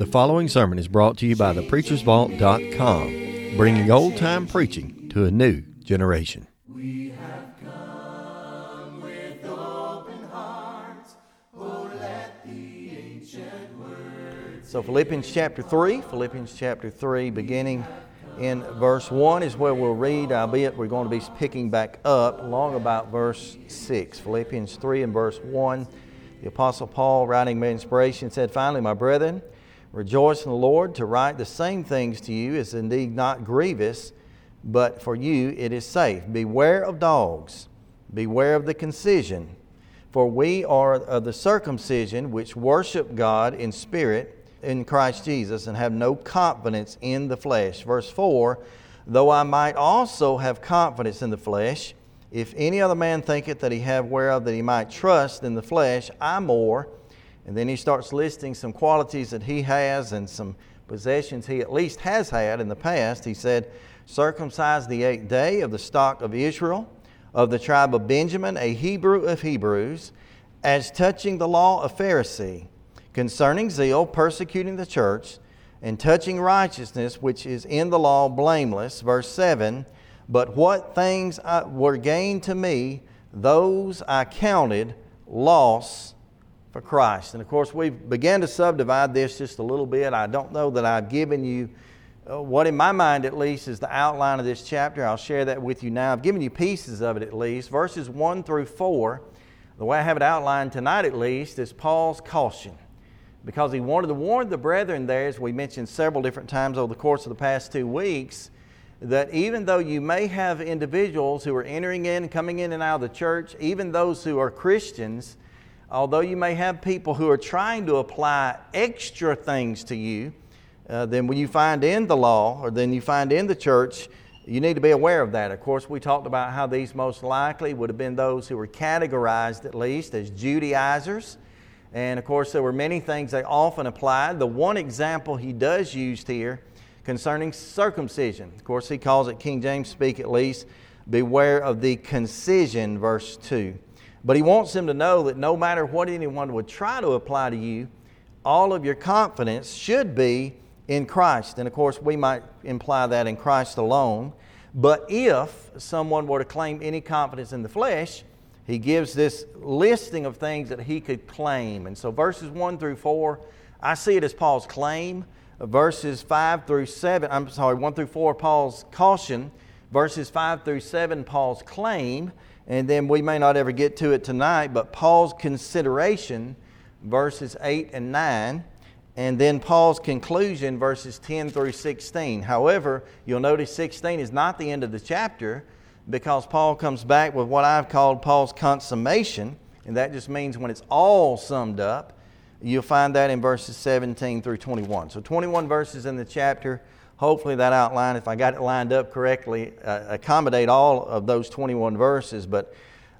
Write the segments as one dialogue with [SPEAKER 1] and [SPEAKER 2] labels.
[SPEAKER 1] The following sermon is brought to you by thepreachersvault.com, bringing old time preaching to a new generation.
[SPEAKER 2] So, Philippians chapter 3, Philippians chapter 3, beginning in verse 1 is where we'll read, albeit we're going to be picking back up long about verse 6. Philippians 3 and verse 1. The Apostle Paul, writing by inspiration, said, Finally, my brethren, rejoice in the Lord. To write the same things to you is indeed not grievous, but for you it is safe. Beware of dogs, beware of the concision. For we are of the circumcision which worship God in spirit in Christ Jesus and have no confidence in the flesh. Verse 4 Though I might also have confidence in the flesh, if any other man thinketh that he have whereof that he might trust in the flesh, I more. And then he starts listing some qualities that he has and some possessions he at least has had in the past. He said, Circumcised the eighth day of the stock of Israel, of the tribe of Benjamin, a Hebrew of Hebrews, as touching the law of Pharisee concerning zeal, persecuting the church, and touching righteousness, which is in the law, blameless. Verse 7 But what things uh, were gained to me, those I counted loss for Christ. And of course, we began to subdivide this just a little bit. I don't know that I've given you uh, what, in my mind at least, is the outline of this chapter. I'll share that with you now. I've given you pieces of it at least. Verses 1 through 4, the way I have it outlined tonight at least, is Paul's caution because he wanted to warn the brethren there, as we mentioned several different times over the course of the past two weeks, that even though you may have individuals who are entering in coming in and out of the church, even those who are Christians, although you may have people who are trying to apply extra things to you uh, than when you find in the law or than you find in the church, you need to be aware of that. Of course, we talked about how these most likely would have been those who were categorized at least as Judaizers and of course, there were many things they often applied. The one example he does use here concerning circumcision, of course, he calls it King James speak at least, beware of the concision, verse 2. But he wants them to know that no matter what anyone would try to apply to you, all of your confidence should be in Christ. And of course, we might imply that in Christ alone. But if someone were to claim any confidence in the flesh, he gives this listing of things that he could claim. And so, verses 1 through 4, I see it as Paul's claim. Verses 5 through 7, I'm sorry, 1 through 4, Paul's caution. Verses 5 through 7, Paul's claim. And then we may not ever get to it tonight, but Paul's consideration, verses 8 and 9 and then Paul's conclusion, verses 10 through 16. However, you'll notice 16 is not the end of the chapter because Paul comes back with what I've called Paul's consummation, and that just means when it's all summed up. You'll find that in verses 17 through 21. So, 21 verses in the chapter. Hopefully, that outline, if I got it lined up correctly, uh, accommodate all of those 21 verses. But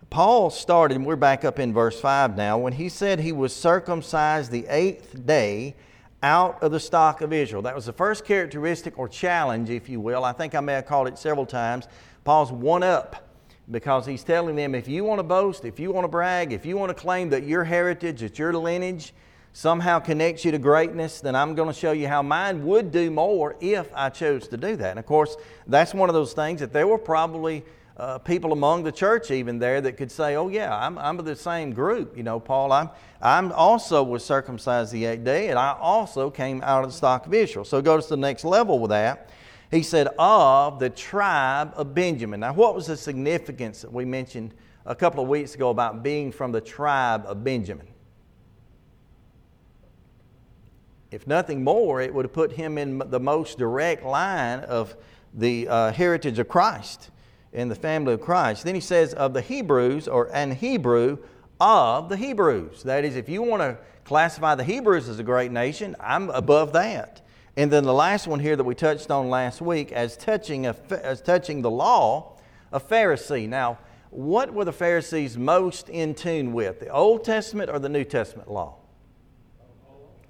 [SPEAKER 2] Paul started, and we're back up in verse 5 now, when he said he was circumcised the eighth day out of the stock of Israel. That was the first characteristic or challenge, if you will. I think I may have called it several times. Paul's one up because he's telling them if you want to boast, if you want to brag, if you want to claim that your heritage, that your lineage somehow connects you to greatness, then I'm going to show you how mine would do more if I chose to do that. And of course, that's one of those things that there were probably uh, people among the church even there that could say, oh, yeah, I'm, I'm of the same group. You know, Paul, I'm, I'm also was circumcised the eighth day, and I also came out of the stock of Israel. So go to the next level with that. He said, of the tribe of Benjamin. Now, what was the significance that we mentioned a couple of weeks ago about being from the tribe of Benjamin? If nothing more, it would have put him in the most direct line of the uh, heritage of Christ in the family of Christ. Then he says, of the Hebrews, or an Hebrew of the Hebrews. That is, if you want to classify the Hebrews as a great nation, I'm above that. And then the last one here that we touched on last week, as touching, a, as touching the law, a Pharisee. Now, what were the Pharisees most in tune with, the Old Testament or the New Testament law?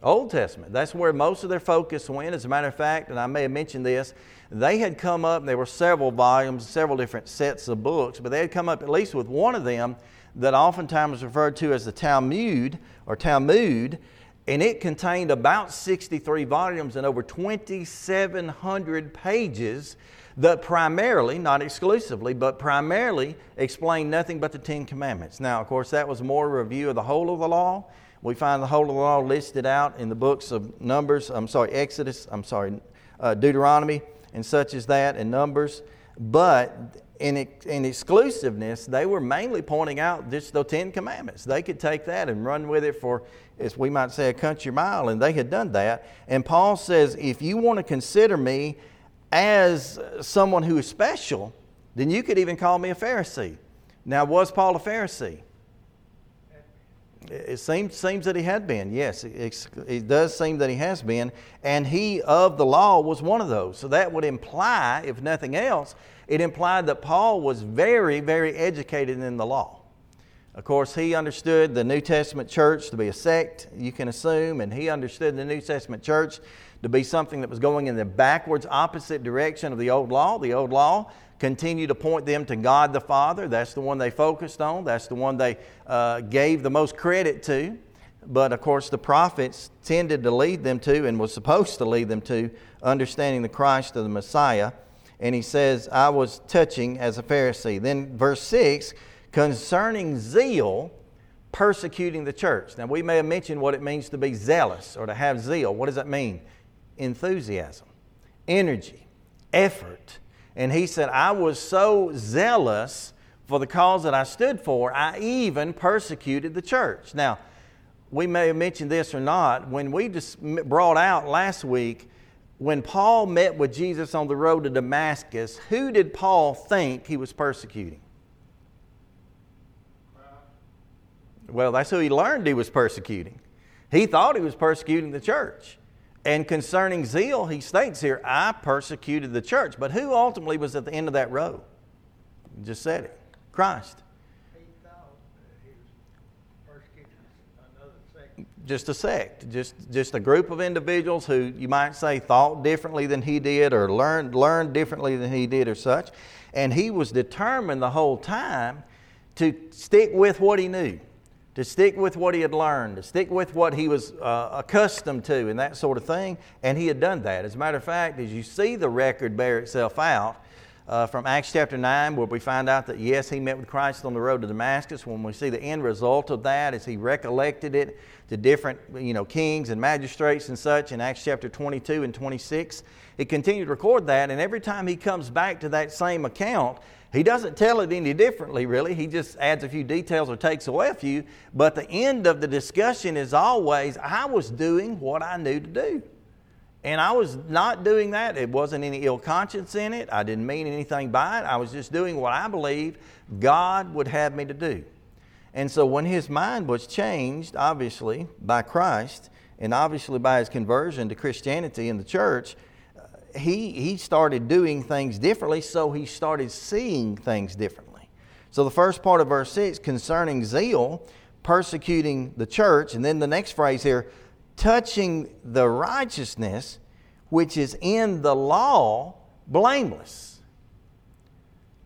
[SPEAKER 2] Old Testament. That's where most of their focus went. As a matter of fact, and I may have mentioned this, they had come up, there were several volumes, several different sets of books, but they had come up at least with one of them that oftentimes is referred to as the Talmud or Talmud, and it contained about 63 volumes and over 2,700 pages that primarily, not exclusively, but primarily explained nothing but the Ten Commandments. Now, of course, that was more a review of the whole of the law. We find the whole of the law listed out in the books of Numbers, I'm sorry, Exodus, I'm sorry, uh, Deuteronomy, and such as that, and Numbers. But in, in exclusiveness, they were mainly pointing out just the Ten Commandments. They could take that and run with it for, as we might say, a country mile, and they had done that. And Paul says, if you want to consider me as someone who is special, then you could even call me a Pharisee. Now, was Paul a Pharisee? It seems, seems that he had been, yes. It, it, does seem that he has been. And he of the law was one of those. So that would imply, if nothing else, it implied that Paul was very, very educated in the law. Of course, he understood the New Testament church to be a sect, you can assume, and he understood the New Testament church to be something that was going in the backwards opposite direction of the old law. The old law continued to point them to God the Father. That's the one they focused on, that's the one they uh, gave the most credit to. But of course, the prophets tended to lead them to and was supposed to lead them to understanding the Christ of the Messiah. And he says, I was touching as a Pharisee. Then, verse 6 concerning zeal, persecuting the church. Now, we may have mentioned what it means to be zealous or to have zeal. What does that mean? Enthusiasm, energy, effort. And he said, I was so zealous for the cause that I stood for, I even persecuted the church. Now, we may have mentioned this or not. When we just brought out last week, when Paul met with Jesus on the road to Damascus, who did Paul think he was persecuting? Well, that's who he learned he was persecuting. He thought he was persecuting the church. And concerning zeal, he states here, I persecuted the church. But who ultimately was at the end of that road? just said it Christ. Just a sect, just, just a group of individuals who you might say thought differently than he did or learned, learned differently than he did or such. And he was determined the whole time to stick with what he knew to stick with what he had learned, to stick with what he was uh, accustomed to, and that sort of thing. And he had done that. As a matter of fact, as you see the record bear itself out uh, from Acts chapter 9, where we find out that yes, he met with Christ on the road to Damascus, when we see the end result of that as he recollected it to different you know, kings and magistrates and such in Acts chapter 22 and 26, he continued to record that. And every time he comes back to that same account, he doesn't tell it any differently, really. He just adds a few details or takes away a few. But the end of the discussion is always I was doing what I knew to do. And I was not doing that. It wasn't any ill conscience in it. I didn't mean anything by it. I was just doing what I believed God would have me to do. And so when his mind was changed, obviously, by Christ, and obviously by his conversion to Christianity in the church, he, he started doing things differently, so he started seeing things differently. So the first part of verse 6 concerning zeal, persecuting the church, and then the next phrase here, touching the righteousness which is in the law, blameless.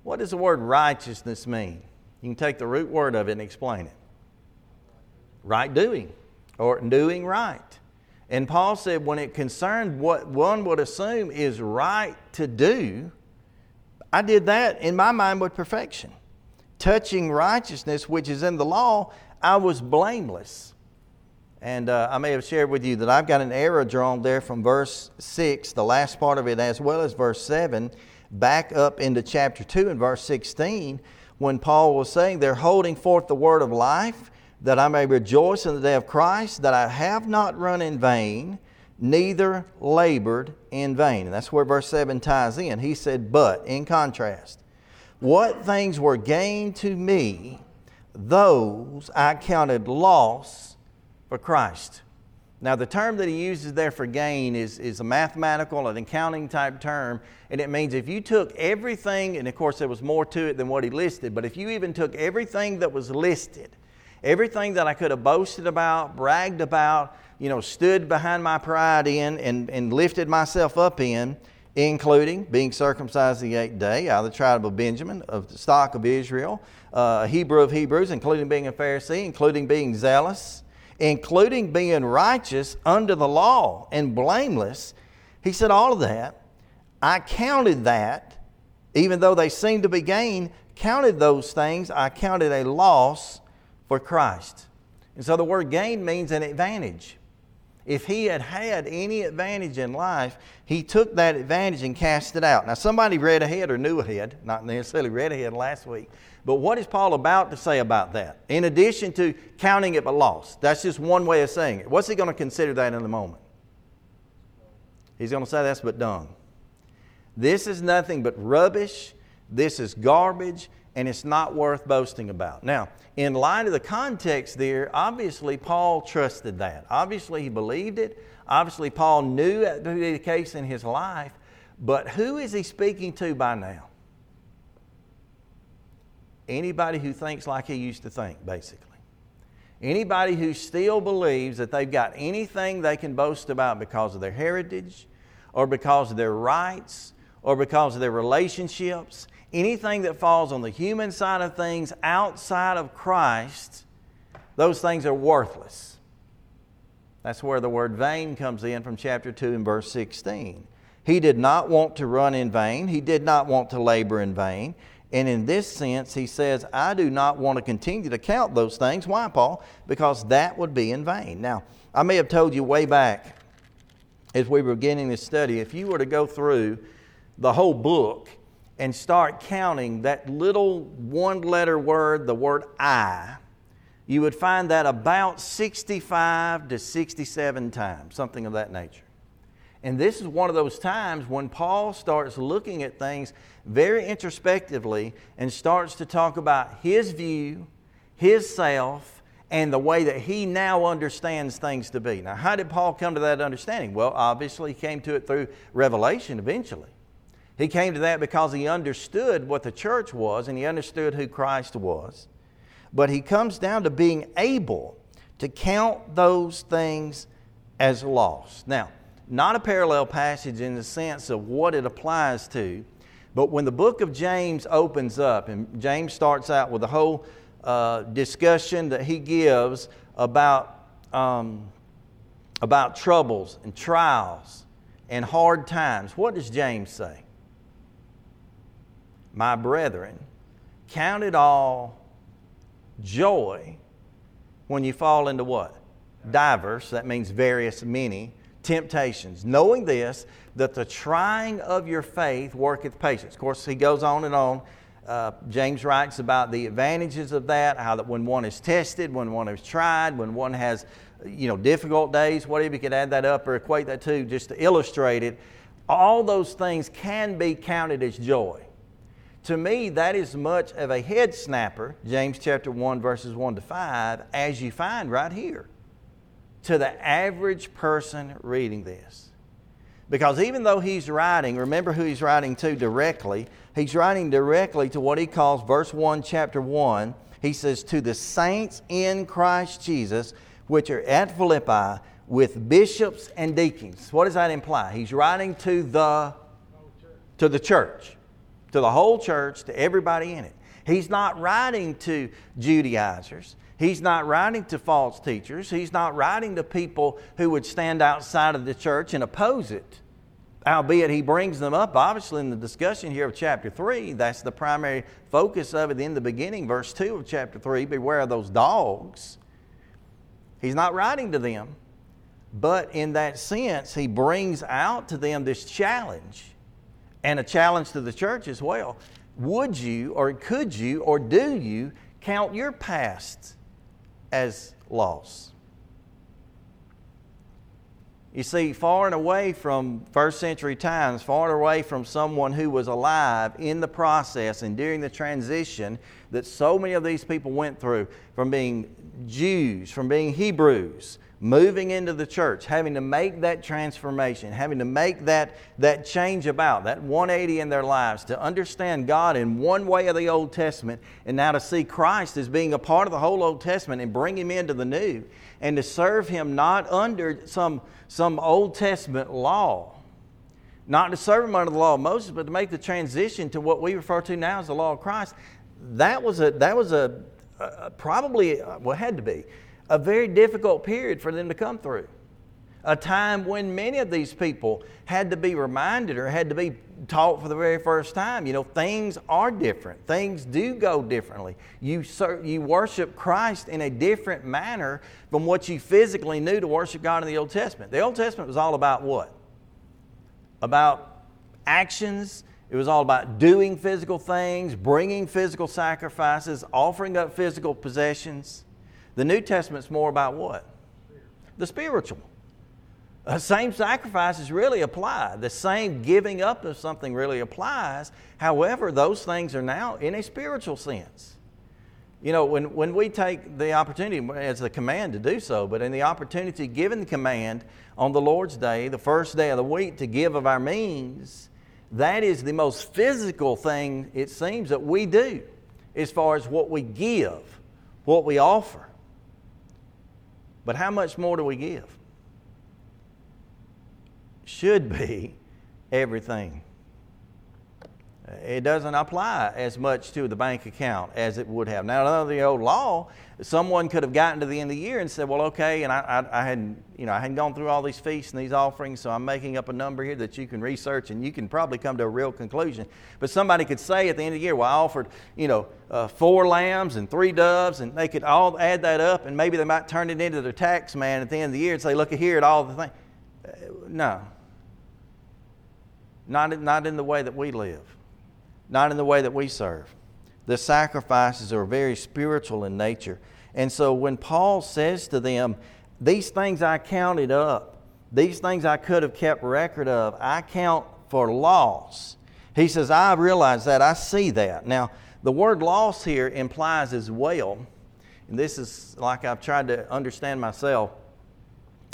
[SPEAKER 2] What does the word righteousness mean? You can take the root word of it and explain it. Right doing, or doing right. And Paul said, when it concerned what one would assume is right to do, I did that in my mind with perfection. Touching righteousness, which is in the law, I was blameless. And uh, I may have shared with you that I've got an arrow drawn there from verse 6, the last part of it, as well as verse 7, back up into chapter 2 and verse 16, when Paul was saying they're holding forth the word of life that I may rejoice in the day of Christ, that I have not run in vain, neither labored in vain. And that's where verse 7 ties in. He said, But, in contrast, what things were gained to me, those I counted loss for Christ. Now, the term that he uses there for gain is, is a mathematical and accounting type term, and it means if you took everything, and of course there was more to it than what he listed, but if you even took everything that was listed, Everything that I could have boasted about, bragged about, you know, stood behind my pride in and, and lifted myself up in, including being circumcised the eighth day out of the tribe of Benjamin, of the stock of Israel, uh, a Hebrew of Hebrews, including being a Pharisee, including being zealous, including being righteous under the law and blameless. He said, All of that, I counted that, even though they seemed to be gain, counted those things, I counted a loss for Christ. And so the word gain means an advantage. If he had had any advantage in life, he took that advantage and cast it out. Now, somebody read ahead or knew ahead, not necessarily read ahead last week, but what is Paul about to say about that? In addition to counting it a loss, that's just one way of saying it. What's he going to consider that in the moment? He's going to say that's but dung. This is nothing but rubbish. This is garbage, and it's not worth boasting about. Now, in light of the context there, obviously Paul trusted that. Obviously he believed it. Obviously Paul knew that to be the case in his life. But who is he speaking to by now? Anybody who thinks like he used to think, basically. Anybody who still believes that they've got anything they can boast about because of their heritage or because of their rights or because of their relationships anything that falls on the human side of things outside of Christ, those things are worthless. That's where the word vain comes in from chapter 2 and verse 16. He did not want to run in vain, he did not want to labor in vain. And in this sense, he says, I do not want to continue to count those things. Why, Paul? Because that would be in vain. Now, I may have told you way back as we were beginning this study, if you were to go through the whole book and start counting that little one letter word, the word I, you would find that about 65 to 67 times, something of that nature. And this is one of those times when Paul starts looking at things very introspectively and starts to talk about his view, his self, and the way that he now understands things to be. Now, how did Paul come to that understanding? Well, obviously, he came to it through revelation eventually. He came to that because he understood what the church was and he understood who Christ was. But he comes down to being able to count those things as lost. Now, not a parallel passage in the sense of what it applies to, but when the book of James opens up, and James starts out with a whole uh, discussion that he gives about, um, about troubles and trials and hard times, what does James say? My brethren, count it all joy when you fall into what? Diverse, that means various, many temptations. Knowing this, that the trying of your faith worketh patience. Of course, he goes on and on. Uh, James writes about the advantages of that, how that when one is tested, when one is tried, when one has you know difficult days, whatever you could add that up or equate that to, just to illustrate it, all those things can be counted as joy. To me, that is much of a head snapper, James chapter 1, verses 1 to 5, as you find right here, to the average person reading this. Because even though he's writing, remember who he's writing to directly, he's writing directly to what he calls, verse 1, chapter 1. He says, To the saints in Christ Jesus, which are at Philippi, with bishops and deacons. What does that imply? He's writing to the, to the church to the whole church, to everybody in it. He's not writing to Judaizers. He's not writing to false teachers. He's not writing to people who would stand outside of the church and oppose it. Albeit he brings them up, obviously, in the discussion here of chapter 3. That's the primary focus of it in the beginning, verse 2 of chapter 3 Beware of those dogs. He's not writing to them, but in that sense, he brings out to them this challenge and a challenge to the church as well. Would you, or could you, or do you count your past as loss? You see, far and away from first century times, far and away from someone who was alive in the process and during the transition that so many of these people went through from being Jews, from being Hebrews, moving into the church, having to make that transformation, having to make that, that change about, that 180 in their lives, to understand God in one way of the Old Testament, and now to see Christ as being a part of the whole Old Testament and bring Him into the New, and to serve Him not under some, some Old Testament law, not to serve Him under the law of Moses, but to make the transition to what we refer to now as the law of Christ. That was a, that was a, probably, uh, well, had to be A very difficult period for them to come through. A time when many of these people had to be reminded or had to be taught for the very first time. You know, things are different. Things do go differently. You, serve, you worship Christ in a different manner from what you physically knew to worship God in the Old Testament. The Old Testament was all about what? About actions. It was all about doing physical things, bringing physical sacrifices, offering up physical possessions. The New Testament's more about what? The spiritual. The same sacrifices really apply. The same giving up of something really applies. However, those things are now in a spiritual sense. You know, when, when we take the opportunity as the command to do so, but in the opportunity given the command on the Lord's day, the first day of the week, to give of our means, that is the most physical thing, it seems, that we do as far as what we give, what we offer. But how much more do we give? should be everything. It doesn't apply as much to the bank account as it would have. Now, under the old law, someone could have gotten to the end of the year and said, "Well, okay," and I, I, I, hadn't, you know, I hadn't gone through all these feasts and these offerings, so I'm making up a number here that you can research and you can probably come to a real conclusion. But somebody could say at the end of the year, "Well, I offered, you know, uh, four lambs and three doves," and they could all add that up, and maybe they might turn it into their tax man at the end of the year and say, "Look here at all the things." Uh, no, not not in the way that we live, not in the way that we serve. The sacrifices are very spiritual in nature. And so when Paul says to them, These things I counted up, these things I could have kept record of, I count for loss. He says, I realize that, I see that. Now, the word loss here implies as well, and this is like I've tried to understand myself.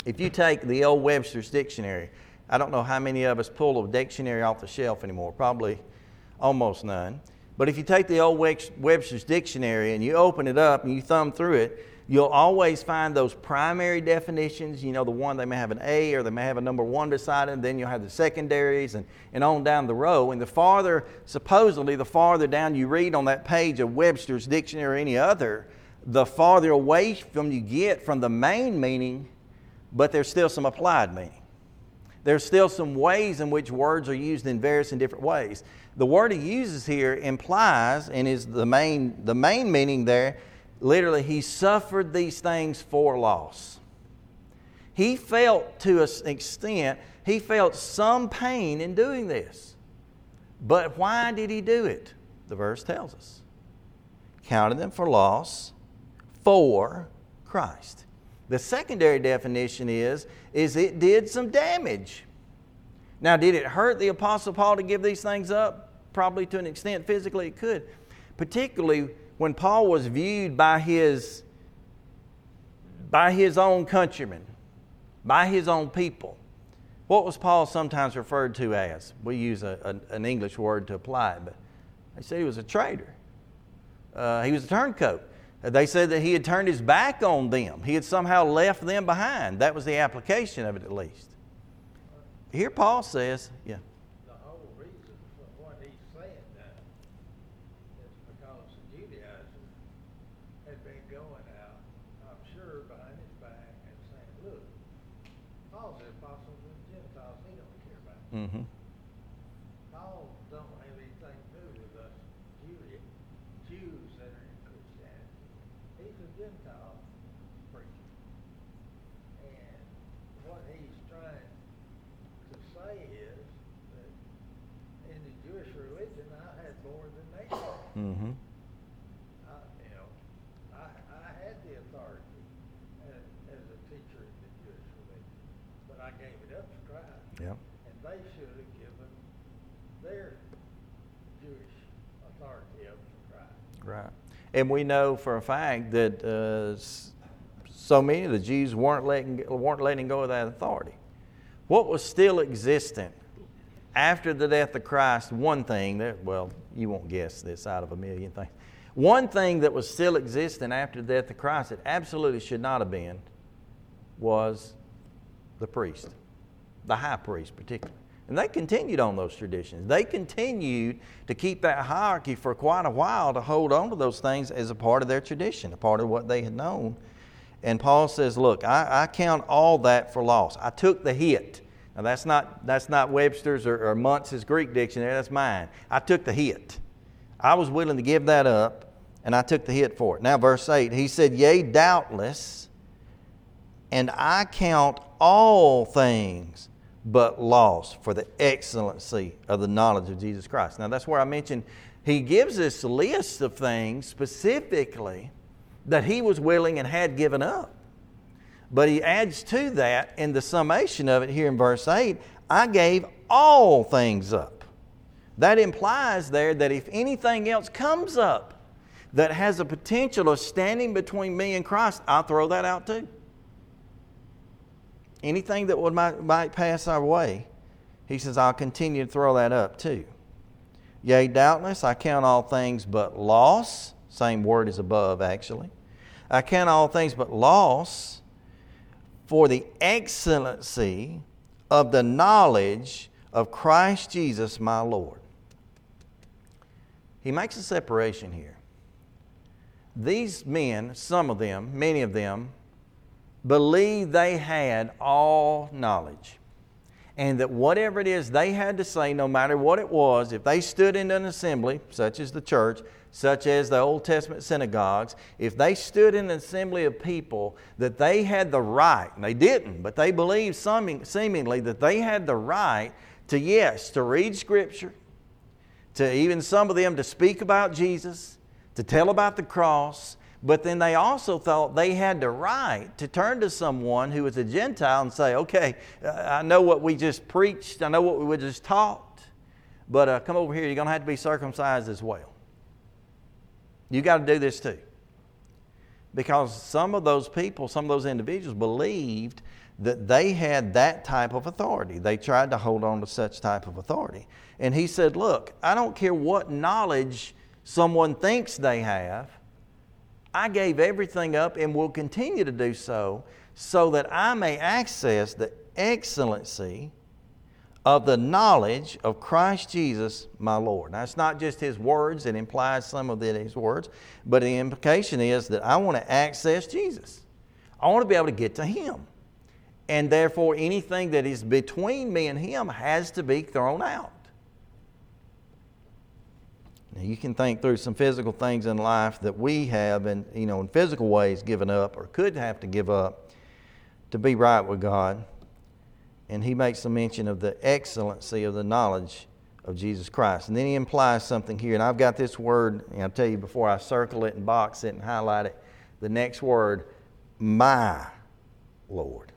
[SPEAKER 2] If you take the old Webster's dictionary, I don't know how many of us pull a dictionary off the shelf anymore, probably almost none. But if you take the old Webster's dictionary and you open it up and you thumb through it, you'll always find those primary definitions. You know, the one they may have an A or they may have a number one beside it, and then you'll have the secondaries and, and on down the row. And the farther, supposedly, the farther down you read on that page of Webster's dictionary or any other, the farther away from you get from the main meaning, but there's still some applied meaning there's still some ways in which words are used in various and different ways. The word he uses here implies, and is the main, the main meaning there, literally, he suffered these things for loss. He felt to an extent, he felt some pain in doing this. But why did he do it? The verse tells us. Counted them for loss for Christ. The secondary definition is, is it did some damage. Now, did it hurt the Apostle Paul to give these things up? Probably to an extent, physically it could. Particularly when Paul was viewed by his, by his own countrymen, by his own people. What was Paul sometimes referred to as? We use a, a, an English word to apply it, but they said he was a traitor. Uh, he was a turncoat. They said that he had turned his back on them. He had somehow left them behind. That was the application of it, at least. Here, Paul says, yeah.
[SPEAKER 3] The whole reason for what he's saying that is because the Judaizers had been going out, I'm sure, behind his back and saying, look, Paul's the apostle the Gentiles. He don't care about.
[SPEAKER 2] Mm-hmm.
[SPEAKER 3] Mm-hmm. I, you know, I, I had the authority as, as a teacher in the Jewish religion, but I gave it up to Christ.
[SPEAKER 2] Yep.
[SPEAKER 3] And they should have given their Jewish authority up to Christ.
[SPEAKER 2] Right. And we know for a fact that uh, so many of the Jews weren't letting, weren't letting go of that authority. What was still existent after the death of Christ, one thing that, well, you won't guess this out of a million things. One thing that was still existing after the death of Christ that absolutely should not have been was the priest, the high priest, particularly. And they continued on those traditions. They continued to keep that hierarchy for quite a while to hold on to those things as a part of their tradition, a part of what they had known. And Paul says, Look, I, I count all that for loss. I took the hit. Now, that's not, that's not Webster's or, or Mounce's Greek dictionary, that's mine. I took the hit. I was willing to give that up, and I took the hit for it. Now, verse 8, he said, Yea, doubtless, and I count all things but loss for the excellency of the knowledge of Jesus Christ. Now, that's where I mentioned he gives this list of things specifically that he was willing and had given up. But he adds to that in the summation of it here in verse 8 I gave all things up. That implies there that if anything else comes up that has a potential of standing between me and Christ, I'll throw that out too. Anything that would might, might pass our way, he says, I'll continue to throw that up too. Yea, doubtless, I count all things but loss. Same word as above, actually. I count all things but loss for the excellency of the knowledge of Christ Jesus my Lord. He makes a separation here. These men, some of them, many of them, believed they had all knowledge. And that whatever it is they had to say, no matter what it was, if they stood in an assembly, such as the church, such as the Old Testament synagogues, if they stood in an assembly of people, that they had the right, and they didn't, but they believed seemingly that they had the right to, yes, to read Scripture, to even some of them to speak about Jesus, to tell about the cross, but then they also thought they had the right to turn to someone who was a Gentile and say, okay, uh, I know what we just preached, I know what we just taught, but uh, come over here, you're going to have to be circumcised as well. You got to do this too. Because some of those people, some of those individuals believed that they had that type of authority. They tried to hold on to such type of authority. And he said, Look, I don't care what knowledge someone thinks they have, I gave everything up and will continue to do so, so that I may access the excellency of the knowledge of Christ Jesus my Lord. Now, it's not just his words, it implies some of his words, but the implication is that I want to access Jesus. I want to be able to get to him. And therefore, anything that is between me and him has to be thrown out. Now, you can think through some physical things in life that we have, and you know, in physical ways, given up or could have to give up to be right with God. And he makes a mention of the excellency of the knowledge of Jesus Christ. And then he implies something here, and I've got this word, and I'll tell you before I circle it and box it and highlight it. The next word, my Lord.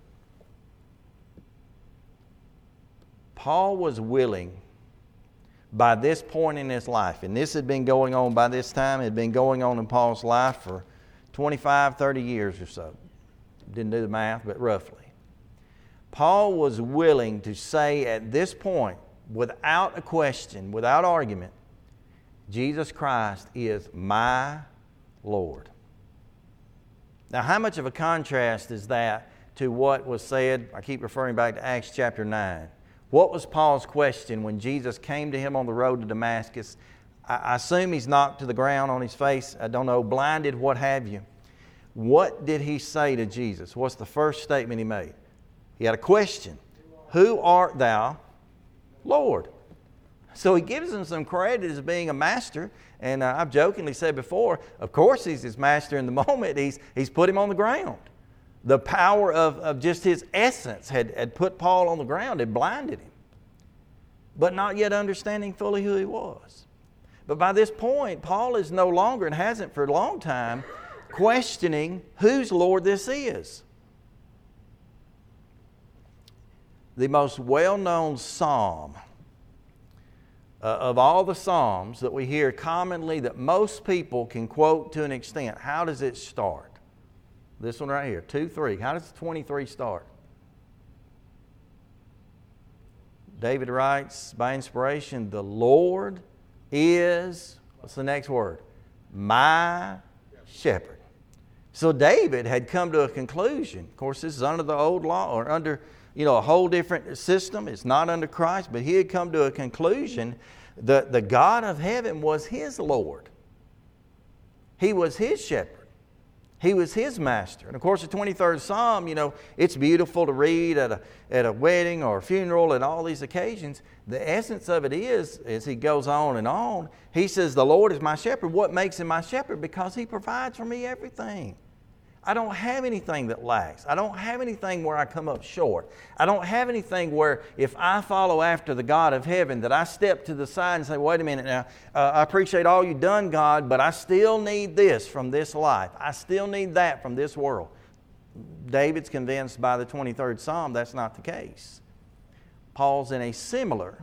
[SPEAKER 2] Paul was willing by this point in his life, and this had been going on by this time, it had been going on in Paul's life for 25, 30 years or so. Didn't do the math, but roughly. Paul was willing to say at this point, without a question, without argument, Jesus Christ is my Lord. Now, how much of a contrast is that to what was said? I keep referring back to Acts chapter 9 what was Paul's question when Jesus came to him on the road to Damascus? I assume he's knocked to the ground on his face. I don't know, blinded, what have you. What did he say to Jesus? What's the first statement he made? He had a question Who art thou, Lord? So he gives him some credit as being a master. And uh, I've jokingly said before, of course he's his master in the moment. He's, he's put him on the ground the power of, of just his essence had, had put Paul on the ground, had blinded him, but not yet understanding fully who he was. But by this point, Paul is no longer, and hasn't for a long time, questioning whose Lord this is. The most well known psalm uh, of all the psalms that we hear commonly that most people can quote to an extent, how does it start? This one right here, 2 3. How does 23 start? David writes by inspiration, The Lord is, what's the next word? My shepherd. So David had come to a conclusion. Of course, this is under the old law or under, you know, a whole different system. It's not under Christ, but he had come to a conclusion that the God of heaven was his Lord. He was his shepherd. He was his master. And of course, the 23rd Psalm, you know, it's beautiful to read at a, at a wedding or a funeral and all these occasions. The essence of it is, as he goes on and on, he says, The Lord is my shepherd. What makes him my shepherd? Because he provides for me everything. I don't have anything that lacks. I don't have anything where I come up short. I don't have anything where if I follow after the God of heaven that I step to the side and say, wait a minute now, uh, I appreciate all you've done, God, but I still need this from this life. I still need that from this world. David's convinced by the 23rd Psalm that's not the case. Paul's in a similar,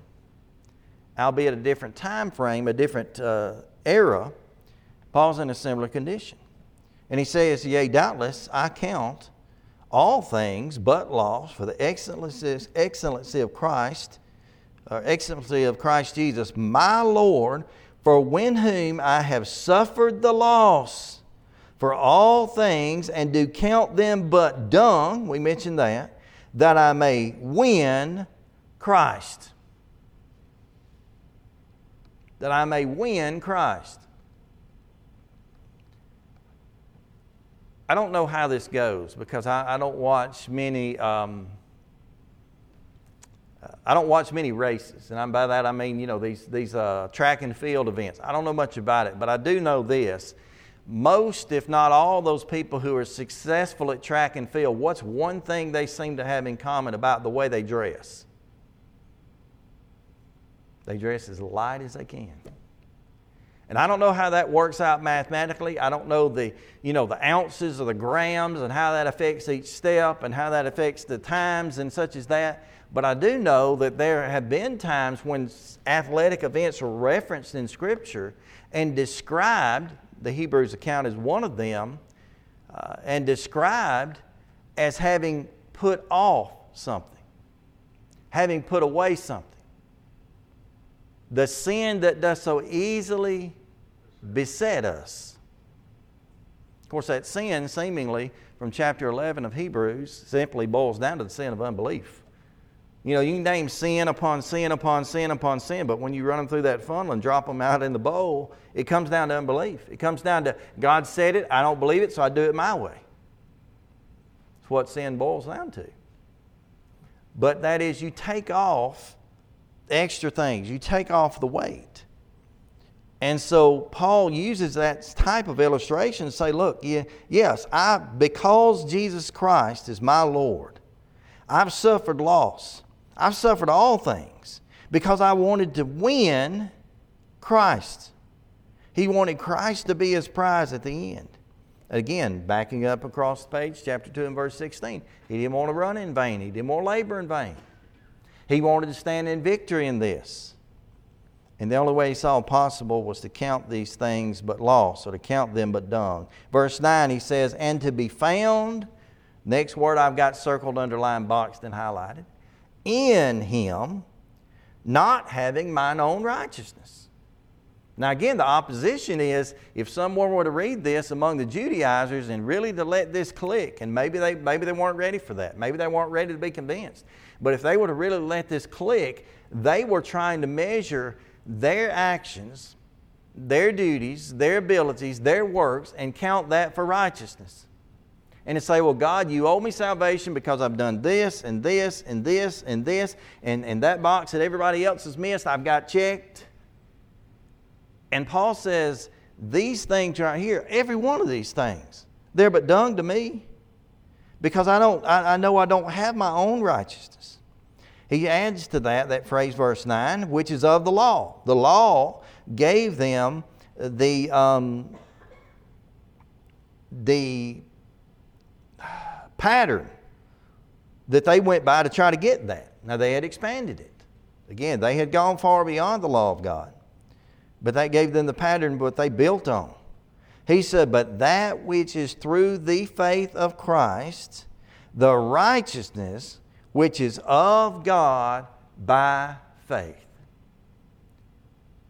[SPEAKER 2] albeit a different time frame, a different uh, era, Paul's in a similar condition. And he says, Yea, doubtless I count all things but loss for the excellency, of Christ, or excellency of Christ Jesus, my Lord, for when whom I have suffered the loss for all things, and do count them but dung, we mentioned that, that I may win Christ. That I may win Christ. I don't know how this goes because I, I don't watch many. Um, I don't watch many races, and by that I mean you know these these uh, track and field events. I don't know much about it, but I do know this: most, if not all, those people who are successful at track and field, what's one thing they seem to have in common about the way they dress? They dress as light as they can. And I don't know how that works out mathematically. I don't know the, you know, the ounces or the grams and how that affects each step and how that affects the times and such as that. But I do know that there have been times when athletic events are referenced in Scripture and described, the Hebrews account is one of them, uh, and described as having put off something, having put away something. The sin that does so easily beset us. Of course, that sin, seemingly from chapter 11 of Hebrews, simply boils down to the sin of unbelief. You know, you can name sin upon sin upon sin upon sin, but when you run them through that funnel and drop them out in the bowl, it comes down to unbelief. It comes down to God said it, I don't believe it, so I do it my way. That's what sin boils down to. But that is, you take off extra things, you take off the weight. And so Paul uses that type of illustration to say, look, yeah, yes, I because Jesus Christ is my Lord, I've suffered loss. I've suffered all things because I wanted to win Christ. He wanted Christ to be his prize at the end. Again, backing up across the page, chapter 2 and verse 16. He didn't want to run in vain. He didn't want to labor in vain. He wanted to stand in victory in this. And the only way he saw possible was to count these things but loss, or to count them but dung. Verse 9, he says, And to be found, next word I've got circled, underlined, boxed, and highlighted, in him, not having mine own righteousness. Now, again, the opposition is if someone were to read this among the Judaizers and really to let this click, and maybe they, maybe they weren't ready for that, maybe they weren't ready to be convinced, but if they were to really let this click, they were trying to measure their actions, their duties, their abilities, their works, and count that for righteousness. And to say, well, God, you owe me salvation because I've done this and this and this and this, and, and that box that everybody else has missed, I've got checked. And Paul says, these things right here, every one of these things, they're but dung to me because I, don't, I, I know I don't have my own righteousness. He adds to that, that phrase, verse 9, which is of the law. The law gave them the, um, the pattern that they went by to try to get that. Now, they had expanded it. Again, they had gone far beyond the law of God, but that gave them the pattern what they built on. He said, But that which is through the faith of Christ, the righteousness which is of God by faith.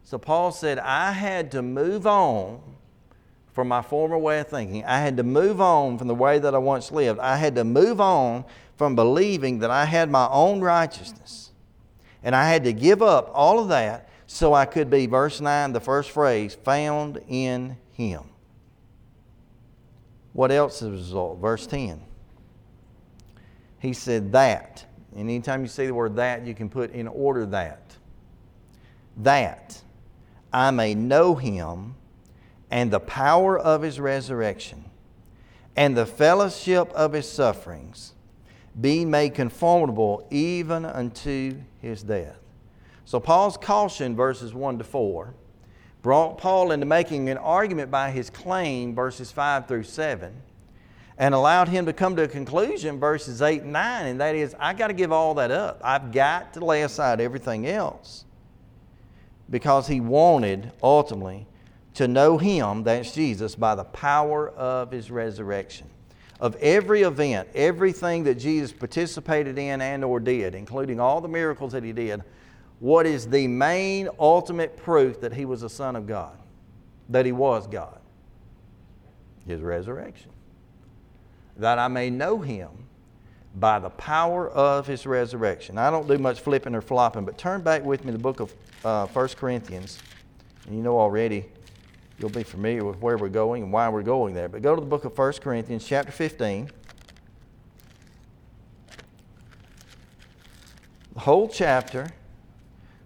[SPEAKER 2] So Paul said, I had to move on from my former way of thinking. I had to move on from the way that I once lived. I had to move on from believing that I had my own righteousness. And I had to give up all of that so I could be, verse 9, the first phrase, found in Him. What else is the result? Verse 10. He said, That. And anytime you see the word that, you can put in order that. That I may know him and the power of his resurrection and the fellowship of his sufferings, being made conformable even unto his death. So, Paul's caution, verses 1 to 4, brought Paul into making an argument by his claim, verses 5 through 7, and allowed him to come to a conclusion, verses 8 and 9, and that is, I got to give all that up. I've got to lay aside everything else. Because he wanted, ultimately, to know him, that's Jesus, by the power of his resurrection. Of every event, everything that Jesus participated in and or did, including all the miracles that he did, what is the main ultimate proof that he was a son of God, that he was God? His resurrection. That I may know him by the power of his resurrection. I don't do much flipping or flopping, but turn back with me to the book of uh, 1 Corinthians. And you know already, you'll be familiar with where we're going and why we're going there. But go to the book of 1 Corinthians, chapter 15. The whole chapter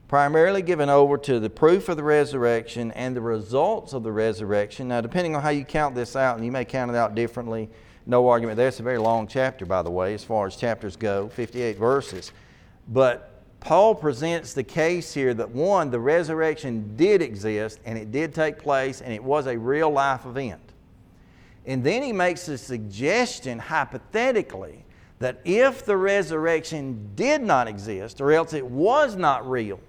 [SPEAKER 2] primarily given over to the proof of the resurrection and the results of the resurrection. Now, depending on how you count this out, and you may count it out differently, no argument there. It's a very long chapter, by the way, as far as chapters go 58 verses. But Paul presents the case here that one, the resurrection did exist and it did take place and it was a real life event. And then he makes a suggestion, hypothetically, that if the resurrection did not exist or else it was not real,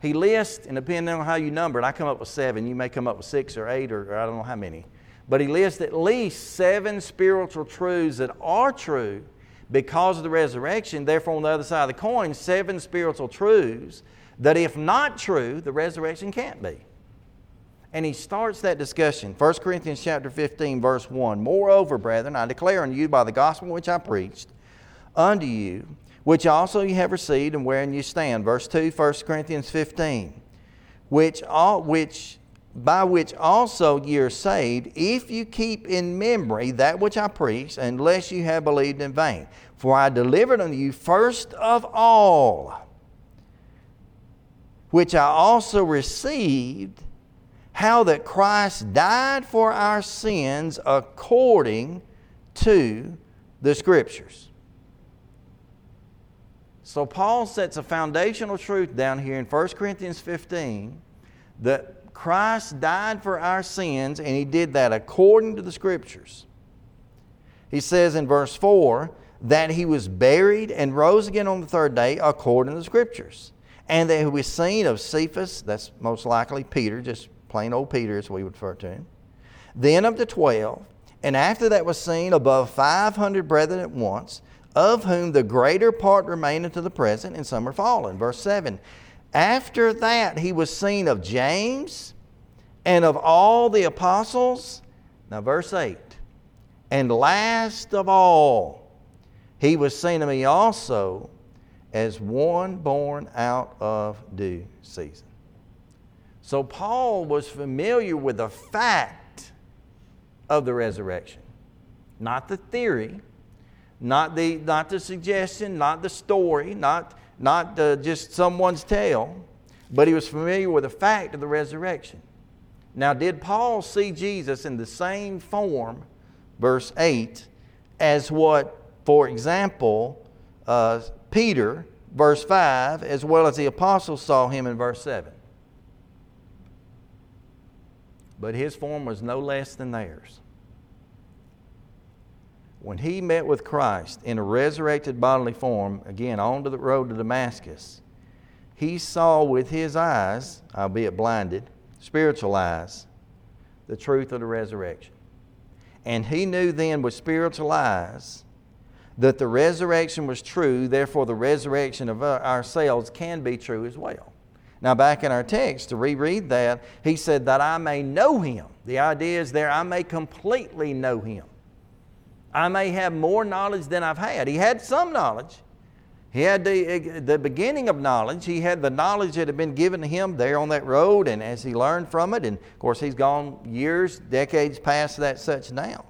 [SPEAKER 2] he lists, and depending on how you number it, I come up with seven, you may come up with six or eight or, or I don't know how many. But he lists at least seven spiritual truths that are true because of the resurrection. Therefore, on the other side of the coin, seven spiritual truths that, if not true, the resurrection can't be. And he starts that discussion. 1 Corinthians chapter 15, verse 1. Moreover, brethren, I declare unto you by the gospel which I preached unto you which also you have received and wherein you stand. Verse 2, 1 Corinthians 15. Which, all, which by which also ye are saved, if you keep in memory that which I preached, unless you have believed in vain. For I delivered unto you first of all, which I also received, how that Christ died for our sins according to the Scriptures so Paul sets a foundational truth down here in 1 Corinthians 15 that Christ died for our sins and he did that according to the scriptures. He says in verse 4 that he was buried and rose again on the third day according to the scriptures. And that he was seen of Cephas, that's most likely Peter, just plain old Peter as we would refer to him. Then of the twelve, and after that was seen above 500 brethren at once of whom the greater part remain unto the present, and some are fallen. Verse 7 After that, he was seen of James and of all the apostles. Now, verse 8 And last of all, he was seen of me also as one born out of due season. So, Paul was familiar with the fact of the resurrection, not the theory not the, not the suggestion, not the story, not, not just someone's tale, but he was familiar with the fact of the resurrection. Now, did Paul see Jesus in the same form, verse 8, as what, for example, uh, Peter, verse 5, as well as the apostles saw him in verse 7? But his form was no less than theirs when he met with Christ in a resurrected bodily form, again, on the road to Damascus, he saw with his eyes, albeit blinded, spiritual eyes, the truth of the resurrection. And he knew then with spiritual eyes that the resurrection was true, therefore, the resurrection of uh, ourselves can be true as well. Now, back in our text, to reread that, he said, That I may know him. The idea is there, I may completely know him. I may have more knowledge than I've had. He had some knowledge. He had the, eh, the beginning of knowledge. He had the knowledge that had been given to him there on that road, and as he learned from it, and of course, he's gone years, decades past that such now.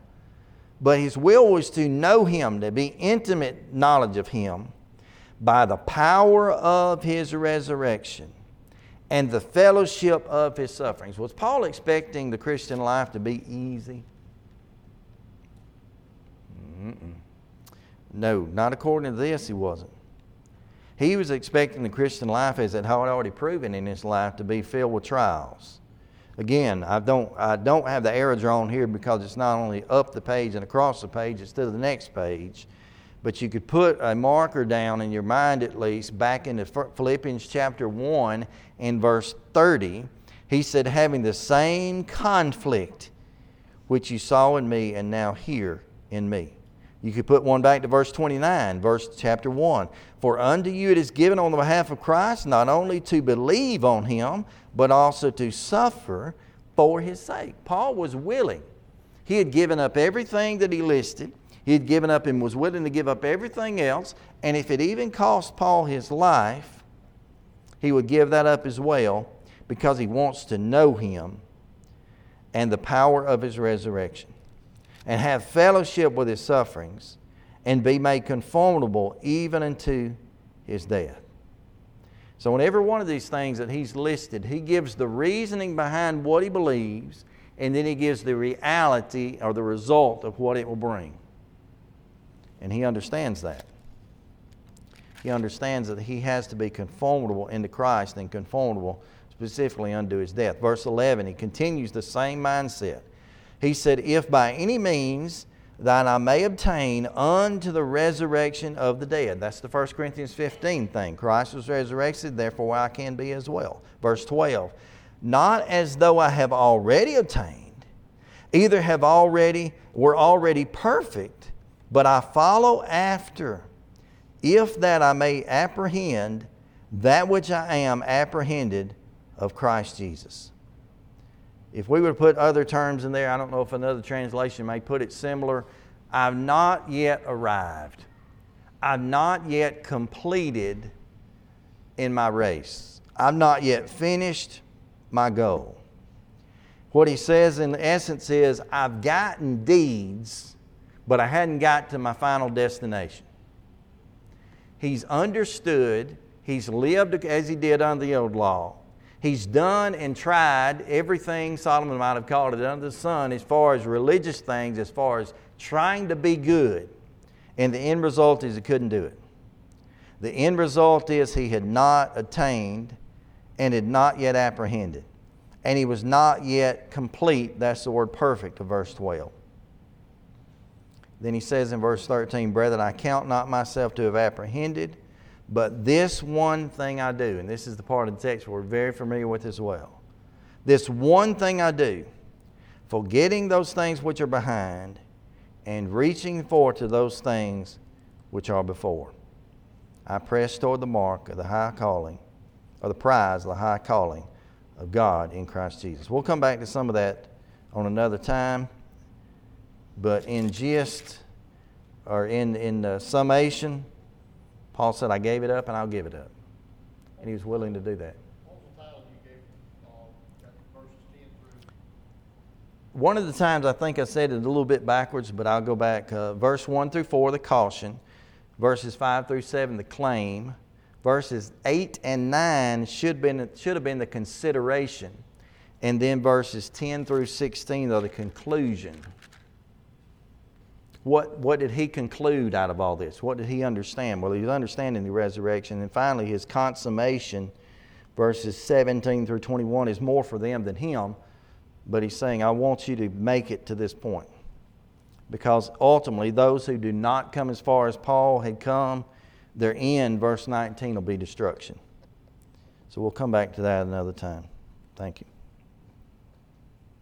[SPEAKER 2] But his will was to know him, to be intimate knowledge of him by the power of his resurrection and the fellowship of his sufferings. Was Paul expecting the Christian life to be easy? Mm-mm. No, not according to this, he wasn't. He was expecting the Christian life, as it had already proven in his life, to be filled with trials. Again, I don't, I don't have the arrow drawn here because it's not only up the page and across the page, it's to the next page. But you could put a marker down in your mind at least back into Philippians chapter 1 in verse 30. He said, having the same conflict which you saw in me and now hear in me. You could put one back to verse 29, verse chapter 1. For unto you it is given on the behalf of Christ not only to believe on him, but also to suffer for his sake. Paul was willing. He had given up everything that he listed. He had given up and was willing to give up everything else. And if it even cost Paul his life, he would give that up as well because he wants to know him and the power of his resurrection and have fellowship with his sufferings and be made conformable even unto his death. So, in every one of these things that he's listed, he gives the reasoning behind what he believes, and then he gives the reality or the result of what it will bring. And he understands that. He understands that he has to be conformable into Christ and conformable specifically unto his death. Verse 11, he continues the same mindset. He said, If by any means that I may obtain unto the resurrection of the dead. That's the 1 Corinthians 15 thing. Christ was resurrected, therefore I can be as well. Verse 12, not as though I have already obtained, either have already, were already perfect, but I follow after, if that I may apprehend that which I am apprehended of Christ Jesus. If we were to put other terms in there, I don't know if another translation may put it similar. I've not yet arrived. I've not yet completed in my race. I've not yet finished my goal. What he says in essence is, I've gotten deeds, but I hadn't got to my final destination. He's understood, he's lived as he did under the old law, He's done and tried everything Solomon might have called it under the sun as far as religious things, as far as trying to be good. And the end result is he couldn't do it. The end result is he had not attained and had not yet apprehended. And he was not yet complete. That's the word perfect of verse 12. Then he says in verse 13, Brethren, I count not myself to have apprehended but this one thing I do, and this is the part of the text we're very familiar with as well. This one thing I do, forgetting those things which are behind and reaching forth to those things which are before. I press toward the mark of the high calling, or the prize of the high calling of God in Christ Jesus. We'll come back to some of that on another time, but in gist, or in, in summation, Paul said, I gave it up and I'll give it up. And he was willing to do that. One of the times I think I said it a little bit backwards, but I'll go back. Uh, verse 1 through 4, the caution. Verses 5 through 7, the claim. Verses 8 and 9 should, been, should have been the consideration. And then verses 10 through 16 are the conclusion. What, what did he conclude out of all this? What did he understand? Well, he's understanding the resurrection. And finally, his consummation, verses 17 through 21, is more for them than him. But he's saying, I want you to make it to this point. Because ultimately, those who do not come as far as Paul had come, their end, verse 19, will be destruction. So we'll come back to that another time. Thank you.